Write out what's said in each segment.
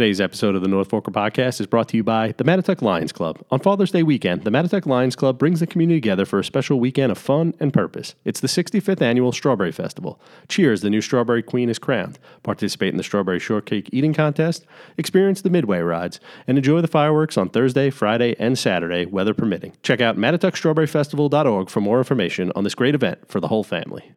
Today's episode of the North Forker podcast is brought to you by the Mattituck Lions Club. On Father's Day weekend, the Mattituck Lions Club brings the community together for a special weekend of fun and purpose. It's the 65th annual Strawberry Festival. Cheers, the new Strawberry Queen is crowned. Participate in the Strawberry Shortcake Eating Contest, experience the Midway rides, and enjoy the fireworks on Thursday, Friday, and Saturday, weather permitting. Check out mattituckstrawberryfestival.org for more information on this great event for the whole family.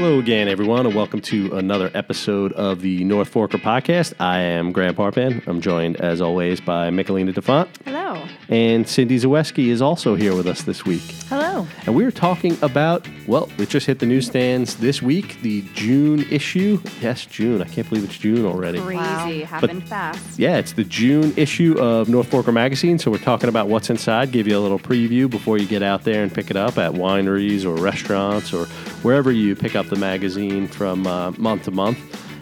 Hello again, everyone, and welcome to another episode of the North Forker podcast. I am Grant Parpan. I'm joined, as always, by Michelina DeFont. Hello. And Cindy Zaweski is also here with us this week. Hello. And we are talking about, well, it just hit the newsstands this week, the June issue. Yes, June. I can't believe it's June already. Crazy. Wow. Happened fast. Yeah, it's the June issue of North Forker Magazine. So we're talking about what's inside, give you a little preview before you get out there and pick it up at wineries or restaurants or wherever you pick up the magazine from uh, month to month.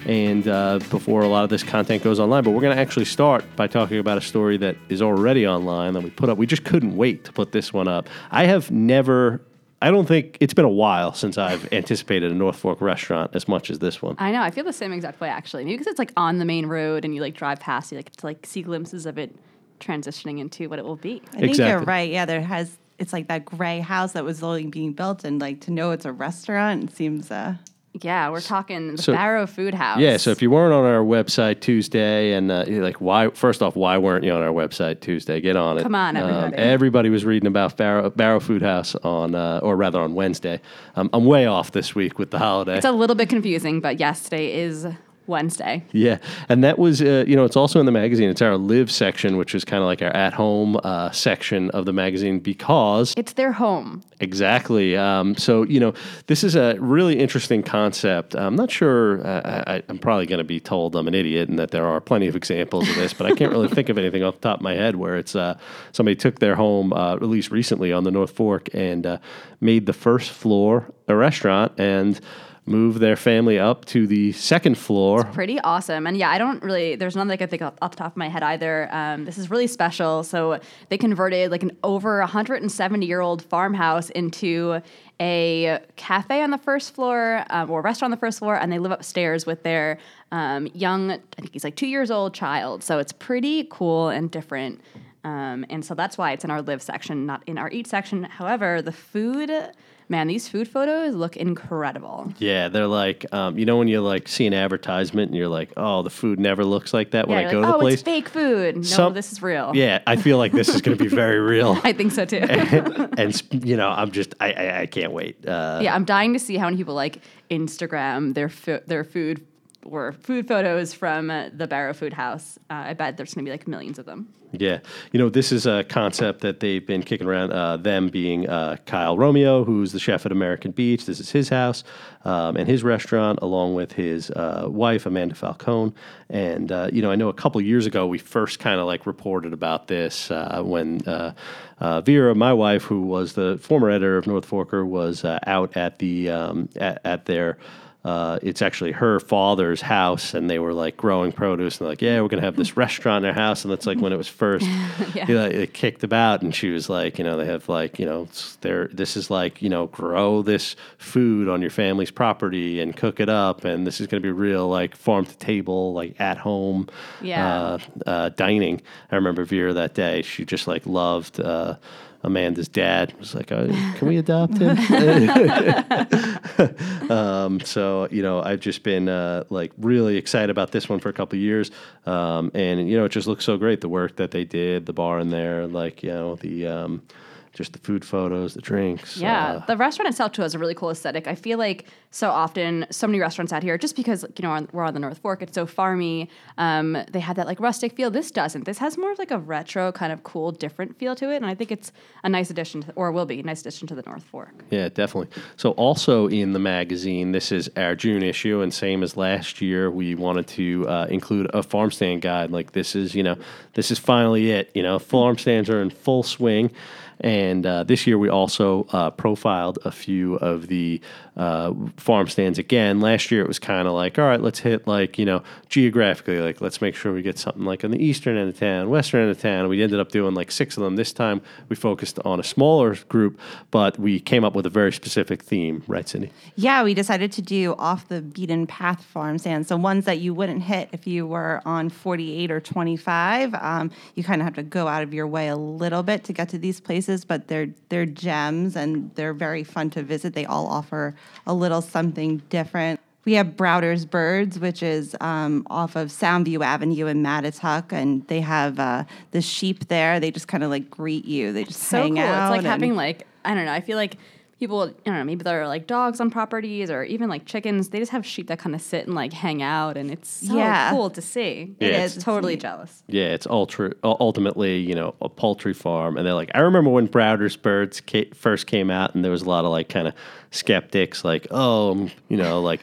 And uh, before a lot of this content goes online, but we're going to actually start by talking about a story that is already online that we put up. We just couldn't wait to put this one up. I have never. I don't think it's been a while since I've anticipated a North Fork restaurant as much as this one. I know. I feel the same exact way actually. Maybe because it's like on the main road and you like drive past, you like to like see glimpses of it transitioning into what it will be. I think you're right. Yeah, there has. It's like that gray house that was slowly being built, and like to know it's a restaurant it seems. uh Yeah, we're talking the So- Barrow Food House. Yeah, so if you weren't on our website Tuesday, and uh, like, why? First off, why weren't you on our website Tuesday? Get on it. Come on, Um, everybody. everybody was reading about Barrow, Barrow Food House on, uh, or rather on Wednesday. Um, I'm way off this week with the holiday. it's a little bit confusing, but yes, today is Wednesday. Yeah, and that was, uh, you know, it's also in the magazine. It's our live section, which is kind of like our at home uh, section of the magazine because It's their home. Exactly. Um, so, you know, this is a really interesting concept. I'm not sure, uh, I, I'm probably going to be told I'm an idiot and that there are plenty of examples of this, but I can't really think of anything off the top of my head where it's uh, somebody took their home, uh, at least recently on the North Fork, and uh, made the first floor a restaurant and moved their family up to the second floor. Pretty awesome. And yeah, I don't really, there's none that I can think of off the top of my head either. Um, this is really special. So they converted like an over 170 year old farmhouse into a cafe on the first floor um, or restaurant on the first floor, and they live upstairs with their um, young, I think he's like two years old child. So it's pretty cool and different. Um, and so that's why it's in our live section, not in our eat section. However, the food, man, these food photos look incredible. Yeah, they're like, um, you know, when you like see an advertisement and you're like, oh, the food never looks like that when Yeah, I go like, to the oh, place. it's fake food. No, Some- this is real. Yeah, I feel like this is going to be very real. I think so too. and sp- you know, I'm just I I, I can't wait. Uh, yeah, I'm dying to see how many people like Instagram their fo- their food or food photos from uh, the Barrow Food House. Uh, I bet there's going to be like millions of them. yeah. You know, this is a concept that they've been kicking around. Uh, them being uh, Kyle Romeo, who's the chef at American Beach. This is his house um, and his restaurant, along with his uh, wife Amanda Falcone. And uh, you know, I know a couple years ago we first kind of like reported about this when. Vera, my wife, who was the former editor of North Forker, was out at the um, at, at their uh, it's actually her father's house, and they were like growing produce, and they're like, yeah, we're gonna have this restaurant in our house, and that's like when it was first Yeah. they, like, they kicked about, and she was like, you know, they have like, you know, there. This is like, you know, grow this food on your family's property and cook it up, and this is gonna be real like farm to table, like at home, Yeah. uh, uh, dining. I remember Vera that day; she just like loved. Amanda's dad was like, uh, "Can we adopt him?" um, so you know, I've just been uh, like really excited about this one for a couple of years, um, and you know, it just looks so great. The work that they did, the bar in there, like you know, the um, just the food photos, the drinks. Yeah, uh, the restaurant itself too has a really cool aesthetic. I feel like so often, so many restaurants out here, just because you know we're on the North Fork, it's so farmy. Um, they have that like rustic feel. This doesn't. This has more of like a retro kind of cool, different feel to it, and I think it's a nice addition, to, or will be a nice addition to the North Fork. Yeah, definitely. So, also in the magazine, this is our June issue, and same as last year, we wanted to uh, include a farm stand guide. Like this is, you know, this is finally it. You know, farm stands are in full swing. And uh, this year we also uh, profiled a few of the uh, farm stands again. Last year it was kind of like, all right, let's hit like, you know, geographically, like let's make sure we get something like on the eastern end of town, western end of town. We ended up doing like six of them. This time we focused on a smaller group, but we came up with a very specific theme, right, Cindy? Yeah, we decided to do off the beaten path farm stands. So ones that you wouldn't hit if you were on 48 or 25. Um, you kind of have to go out of your way a little bit to get to these places, but they're they're gems and they're very fun to visit. They all offer a little something different. We have Browder's Birds, which is um, off of Soundview Avenue in Mattituck, and they have uh, the sheep there. They just kind of like greet you. They just So hang cool. out. It's like having like I don't know. I feel like people, I don't know, maybe they're like dogs on properties or even like chickens. They just have sheep that kind of sit and like hang out, and it's so Yeah. cool to see. Yeah, it it's- is totally jealous. Yeah, it's ultra, ultimately, you know, a poultry farm. And they're like, I remember when Browder's Birds ca- first came out, and there was a lot of like kind of skeptics, like, oh, you know, like,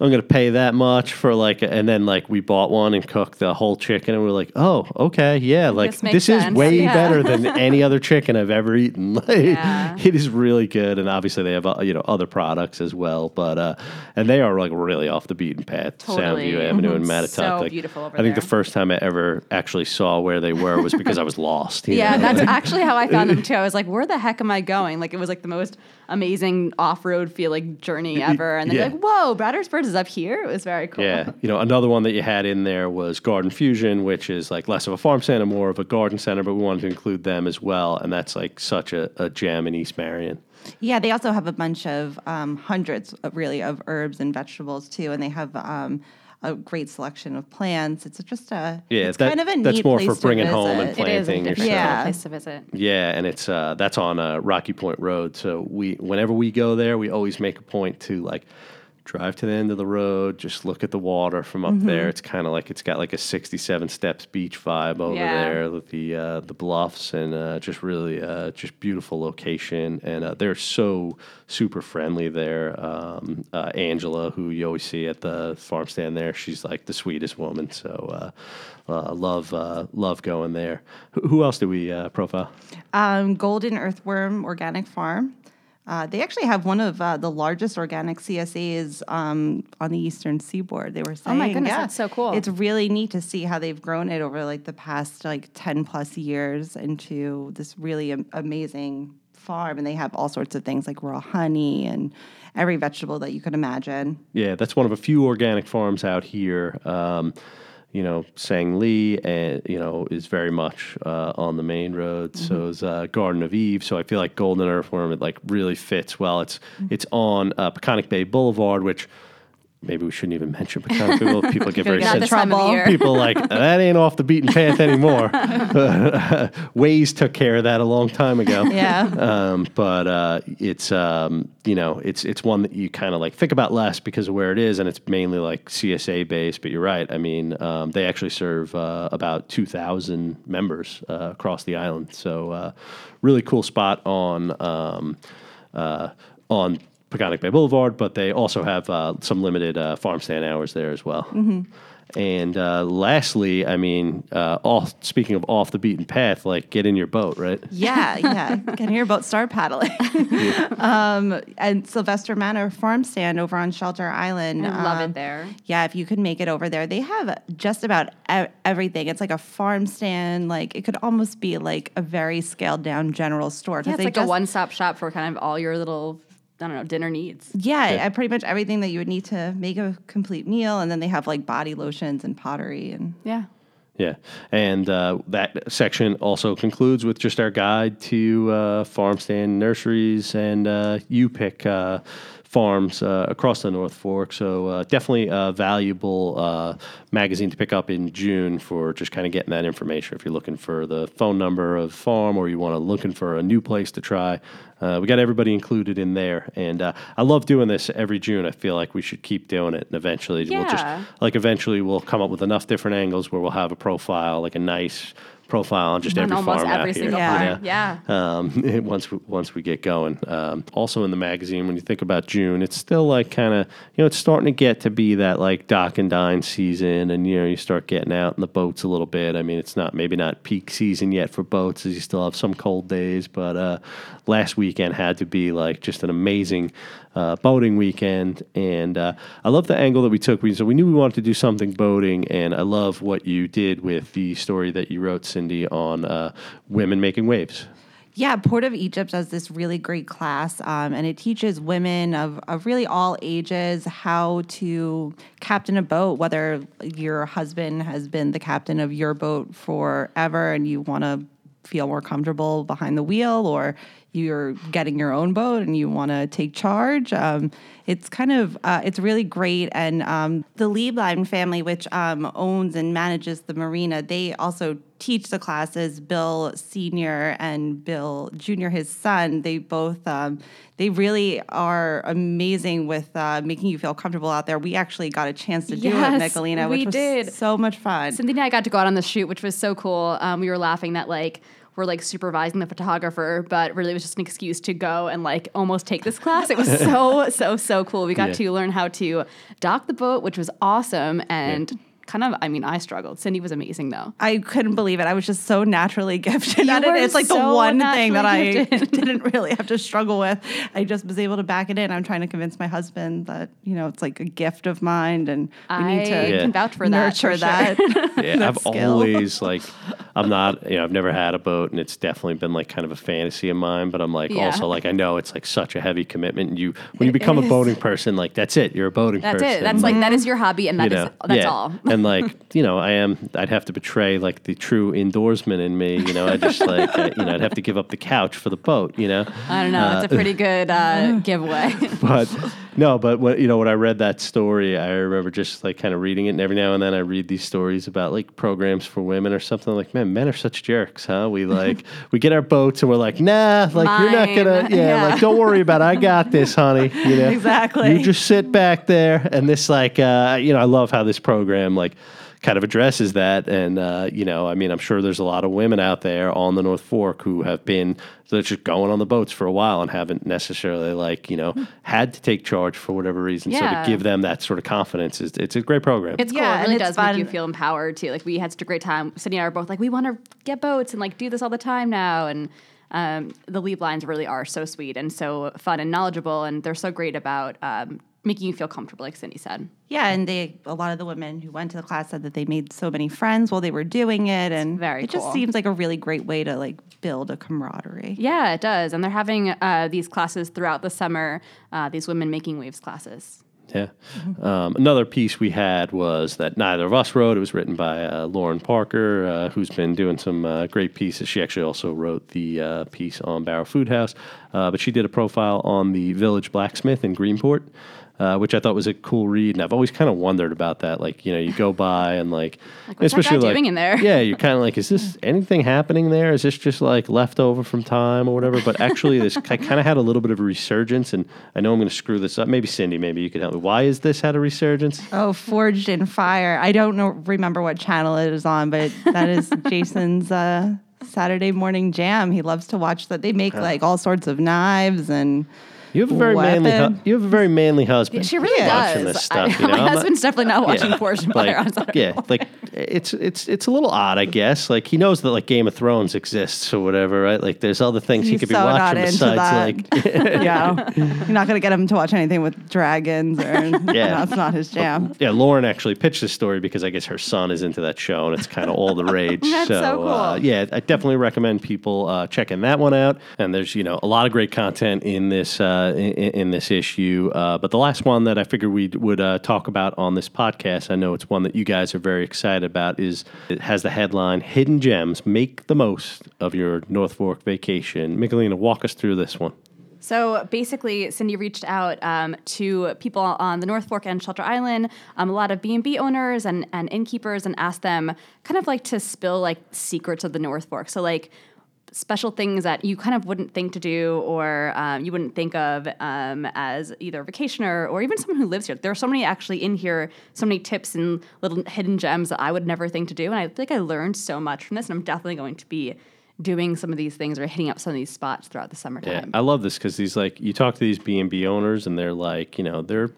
I'm going to pay that much for like, and then like we bought one and cooked the whole chicken, and we are like, oh, okay, yeah, like This this is way yeah. better than any other chicken I've ever eaten. Like, Yeah. It is really good, and obviously they have uh, you know other products as well, but uh, and they are like really off the beaten path. Totally. Soundview Avenue and Mhm. Mattituck, So like, beautiful I think the first time I ever actually saw where they were was because I was lost. Yeah, know? that's actually how I found them too. I was like, where the heck am I going? Like, it was like the most amazing off road feeling journey ever. And then Yeah. like, whoa, Birds is up here. It was very cool. Yeah, you know, another one that you had in there was Garden Fusion, which is like less of a farm center, more of a garden center, but we wanted to include them as well, and that's like such a, a gem in East Marion. Yeah, they also have a bunch of um, hundreds, of, really, of herbs and vegetables too, and they have um, a great selection of plants. It's just a Yeah, it's that- kind of a that's neat more place for to bringing home and visit. It is a planting yourself. Yeah. place to visit. Yeah, and it's uh, that's on uh, Rocky Point Road. So we, whenever we go there, we always make a point to like drive to the end of the road, just look at the water from up there. It's kind of like it's got like a sixty-seven steps beach vibe over Yeah. there with the uh, the bluffs and uh, just really uh, just beautiful location. And uh, they're so super friendly there. Um, uh, Angela, who you always see at the farm stand there, she's like the sweetest woman. So. Uh, uh, love uh, love going there. Who, who else do we uh, profile? Um, Golden Earthworm Organic Farm. Uh, they actually have one of uh, the largest organic CSAs um, on the eastern seaboard. They were saying, Oh my goodness, yeah, that's so cool. It's really neat to see how they've grown it over like the past like ten plus years into this really am- amazing farm, and they have all sorts of things like raw honey and every vegetable that you could imagine. Yeah, that's one of a few organic farms out here. Um, you know, Sang Lee, and you know, is very much uh, on the main road. So is uh, Garden of Eve. So I feel like Golden Earthworm it like really fits well. It's it's on uh, Peconic Bay Boulevard, which maybe we shouldn't even mention Peconic Bay. Boulevard. People get very get Not in this sensitive. time of People like that ain't off the beaten path anymore. Waze took care of that a long time ago. Yeah. Um, but uh, it's um, you know it's it's one that you kind of like think about less because of where it is, and it's mainly like CSA based. But you're right. I mean, um, they actually serve uh, about two thousand members uh, across the island. So uh, really cool spot on um, uh, on Peconic Bay Boulevard. But they also have uh, some limited uh, farm stand hours there as well. And uh, lastly, I mean, uh, off, speaking of off the beaten path, like get in your boat, right? Yeah, yeah. Can hear about start paddling. um, and Sylvester Manor Farm Stand over on Shelter Island. I love um, it there. Yeah, if you could make it over there, they have just about e- everything. It's like a farm stand. Like it could almost be like a very scaled down general store. Yeah, it's they like a one stop shop for kind of all your little, I don't know, dinner needs. Yeah, I pretty much everything that you would need to make a complete meal, and then they have like body lotions and pottery and Yeah. Yeah, and uh, that section also concludes with just our guide to uh, farm stand nurseries and uh, you pick uh, farms uh, across the North Fork. So uh, definitely a valuable uh, magazine to pick up in June for just kind of getting that information. If you're looking for the phone number of farm or you want to looking for a new place to try, uh, we got everybody included in there. And uh, I love doing this every June. I feel like we should keep doing it, and eventually we'll just like eventually we'll come up with enough different angles where we'll have a profile like a nice profile on just On every almost farm every out here. single Yeah. farm. Yeah. Um, once we, once we get going. Um, also in the magazine, when you think about June, it's still like kind of you know it's starting to get to be that like dock and dine season, and you know you start getting out in the boats a little bit. I mean, it's not maybe not peak season yet for boats, as you still have some cold days, but uh, last weekend had to be like just an amazing uh, boating weekend, and uh, I love the angle that we took. We, so we knew we wanted to do something boating, and I love what you did with the story that you wrote, Cindy, on uh, women making waves. Yeah, Port of Egypt does this really great class, um, and it teaches women of, of really all ages how to captain a boat, whether your husband has been the captain of your boat forever and you want to feel more comfortable behind the wheel, or you're getting your own boat and you want to take charge. Um, it's kind of uh, it's really great, and um, the Lieblein family, which um, owns and manages the marina, they also teach the classes. Bill Senior and Bill Junior, his son, they both um, they really are amazing with uh, making you feel comfortable out there. We actually got a chance to do Yes, it, Michelina, which we was did. so much fun. Cindy and I got to go out on the shoot, which was so cool. Um, we were laughing that like we're like supervising the photographer, but really it was just an excuse to go and like almost take this class. It was so so so cool. We got Yeah. to learn how to dock the boat, which was awesome and. Kind of, I mean, I struggled. Cindy was amazing though. I couldn't believe it. I was just so naturally gifted You at it. It's like the one thing that I gifted. didn't really have to struggle with. I just was able to back it in. I'm trying to convince my husband that you know it's like a gift of mine, and we I need to Yeah. can vouch for that. nurture for sure. that. Yeah, that I've skill. always like, I'm not, you know, I've never had a boat, and it's definitely been like kind of a fantasy of mine. But I'm like, Yeah. also like, I know it's like such a heavy commitment. And you, when you become a boating person, like that's it. You're a boating That's person. it. That's like that mm-hmm. is your hobby, and you that is know, that's yeah. all. and like, you know, I am. I'd have to betray like the true indoorsman in me. You know, I just like, I, you know, I'd have to give up the couch for the boat. You know, I don't know. it's a pretty good uh, giveaway. but no, but when you know when I read that story, I remember just like kind of reading it, and every now and then I read these stories about like programs for women or something. Like, man, men are such jerks, huh? We like we get our boats and we're like, nah, like you're not gonna, yeah, Yeah. like don't worry about it, I got this, honey. You know, Exactly. You just sit back there, and this like, uh, you know, I love how this program like kind of addresses that. And, uh, you know, I mean, I'm sure there's a lot of women out there on the North Fork who have been they're just going on the boats for a while and haven't necessarily, like, you know, had to take charge for whatever reason. So to give them that sort of confidence is it's a great program. It's cool. Yeah, it and really it's does make you feel empowered too. Like we had such a great time. Cindy and I are both like, we want to get boats and like do this all the time now. And um, the Liebleins really are so sweet and so fun and knowledgeable, and they're so great about um, making you feel comfortable, like Cindy said. Yeah, and they a lot of the women who went to the class said that they made so many friends while they were doing it, and very it just seems like a really great way to like build a camaraderie. Yeah, it does. And they're having uh, these classes throughout the summer. Uh, these women making waves classes. Yeah. Um, another piece we had was that neither of us wrote. It was written by uh, Lauren Parker, uh, who's been doing some uh, great pieces. She actually also wrote the uh, piece on Barrow Food House, uh, but she did a profile on the Village Blacksmith in Greenport. Uh, which I thought was a cool read, and I've always kind of wondered about that. Like, you know, you go by and like, what's that guy doing in there? Yeah, you're kind of like, is this anything happening there? Is this just like leftover from time or whatever? But actually, this I kind of had a little bit of a resurgence, and I know I'm going to screw this up. Maybe Cindy, maybe you can help me. Why is this had a resurgence? Oh, Forged in Fire. I don't know remember what channel it is on, but that is Jason's uh, Saturday morning jam. He loves to watch that. They make like all sorts of knives and You have a very manly. Weapon. Hu- you have a very manly husband. She really watching does. this stuff. I- you know? my husband's definitely not watching Forged in Fire on like, Saturday. yeah, like it's it's it's a little odd, I guess. Like he knows that like Game of Thrones exists or whatever, right? Like there's other things he He's could be so not watching besides like yeah, you're not gonna get him to watch anything with dragons or Yeah. that's not his jam. Yeah, Lauren actually pitched this story because I guess her son is into that show and it's kind of all the rage. That's so cool. Uh, yeah, I definitely recommend people uh, checking that one out. And there's you know a lot of great content in this uh, in, in this issue. Uh, but the last one that I figured we would uh, talk about on this podcast, I know it's one that you guys are very excited about. Is it has the headline "Hidden Gems: Make the Most of Your North Fork Vacation." Michelina, walk us through this one. So basically, Cindy reached out um, to people on the North Fork and Shelter Island, um, a lot of B and B owners and, and innkeepers, and asked them kind of like to spill like secrets of the North Fork. So like special things that you kind of wouldn't think to do or um, you wouldn't think of um, as either a vacationer or even someone who lives here. There are so many actually in here, so many tips and little hidden gems that I would never think to do. And I think I learned so much from this, and I'm definitely going to be doing some of these things or hitting up some of these spots throughout the summertime. Yeah. I love this because these like you talk to these B and B owners and they're like, you know, they're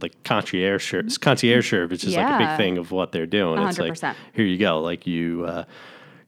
like concierge service. Concierge service is like a big thing of what they're doing. It's like here you go, like you. Uh,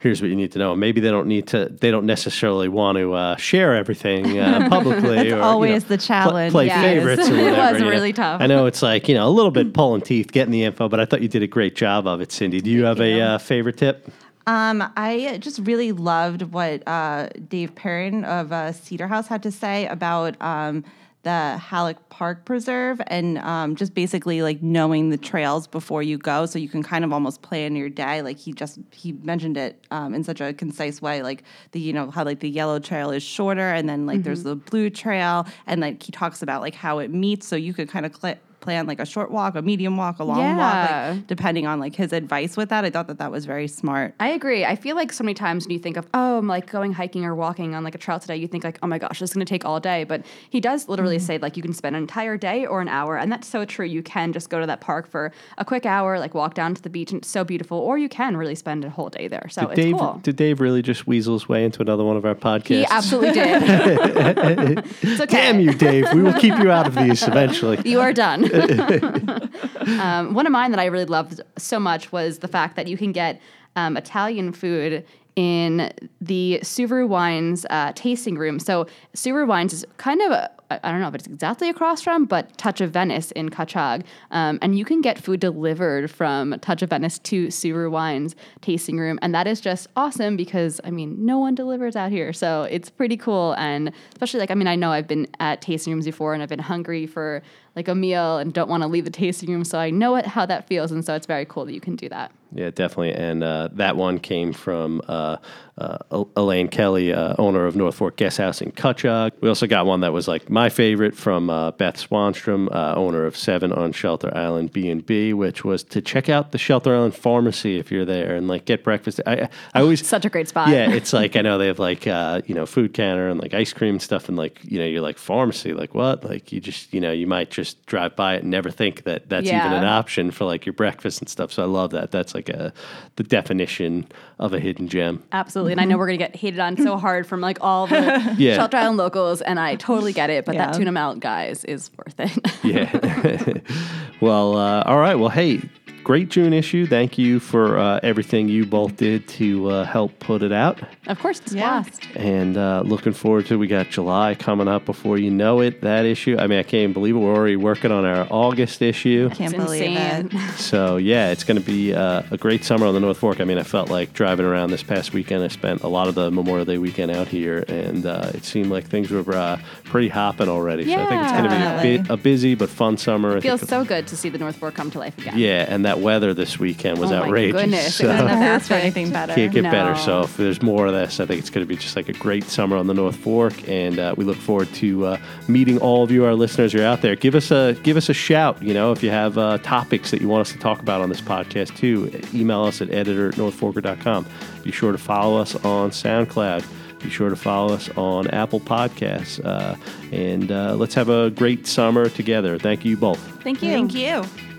Here's what you need to know. Maybe they don't need to. They don't necessarily want to uh, share everything uh, publicly. or, you know, always the pl- challenge. play Yes. favorites. Or whatever, It was you know. really tough. I know it's like you know a little bit pulling teeth, getting the info, but I thought you did a great job of it, Cindy. Do you have a uh, favorite tip? Um, I just really loved what uh, Dave Perrin of uh, Cedar House had to say about um, the Hallock Park Preserve and um, just basically like knowing the trails before you go, so you can kind of almost plan your day. Like he just he mentioned it um, in such a concise way, like the you know how like the yellow trail is shorter, and then like there's the blue trail, and like he talks about like how it meets, so you could kind of cl- plan like a short walk, a medium walk, a long walk, like depending on like his advice with that. I thought that that was very smart. I agree. I feel like so many times when you think of, oh, I'm like going hiking or walking on like a trail today, you think like, oh my gosh, this is going to take all day. But he does literally mm-hmm. say like you can spend an entire day or an hour. And that's so true. You can just go to that park for a quick hour, like walk down to the beach and it's so beautiful. Or you can really spend a whole day there. So Did it's Dave, cool. did Dave really just weasel his way into another one of our podcasts? He absolutely did. it's okay. Damn you, Dave. We will keep you out of these eventually. You are done. um, one of mine that I really loved so much was the fact that you can get um, Italian food in the Suhru Wines uh, tasting room. So Suhru Wines is kind of a, I don't know if it's exactly across from, but Touch of Venice in Cutchogue. Um, and you can get food delivered from Touch of Venice to Suhru Wines tasting room. And that is just awesome because, I mean, no one delivers out here. So it's pretty cool. And especially like, I mean, I know I've been at tasting rooms before and I've been hungry for like a meal and don't want to leave the tasting room. So I know what, how that feels. And so it's very cool that you can do that. Yeah, definitely. And uh, that one came from uh, uh, Elaine Kelly, uh, owner of North Fork Guest House in Cutchogue. We also got one that was like my favorite from uh, Beth Swanstrom, uh, owner of Seven on Shelter Island B and B, which was to check out the Shelter Island Pharmacy if you're there and like get breakfast. I, I always Such a great spot. yeah, it's like I know they have like uh, you know food counter and like ice cream and stuff, and like you know you're like pharmacy, like what? Like you just you know you might just drive by it and never think that that's even an option for like your breakfast and stuff. So I love that. That's like a the definition of a hidden gem. Absolutely. And I know we're going to get hated on so hard from like all the Yeah. Shelter Island locals. And I totally get it. But Yeah. that tuna melt, guys, is worth it. Yeah. well, uh, all right. Well, hey, great June issue. Thank you for uh, everything you both did to uh, help put it out. of course, it's Yeah. blast. And uh, looking forward to we got July coming up before you know it. That issue. I mean, I can't even believe it. We're already working on our August issue. I Can't It's believe insane. it. So yeah, it's going to be uh, a great summer on the North Fork. I mean, I felt like driving around this past weekend. I spent a lot of the Memorial Day weekend out here, and uh, it seemed like things were uh, pretty hopping already. So I think it's going to be a, Definitely. bit, a busy but fun summer. I Feels so good to see the North Fork come to life again. yeah, and that weather this weekend was Oh my outrageous. goodness, it So- couldn't have asked asked for for anything better. can't get better. So if there's more of this, I think it's going to be just like a great summer on the North Fork, and uh, we look forward to uh, meeting all of you, our listeners who are out there. Give us a give us a shout. You know, if you have uh, topics that you want us to talk about on this podcast too, email us at editor at northforker.com. Be sure to follow us on SoundCloud. Be sure to follow us on Apple Podcasts, uh, and uh, let's have a great summer together. Thank you both. Thank you. Thank you.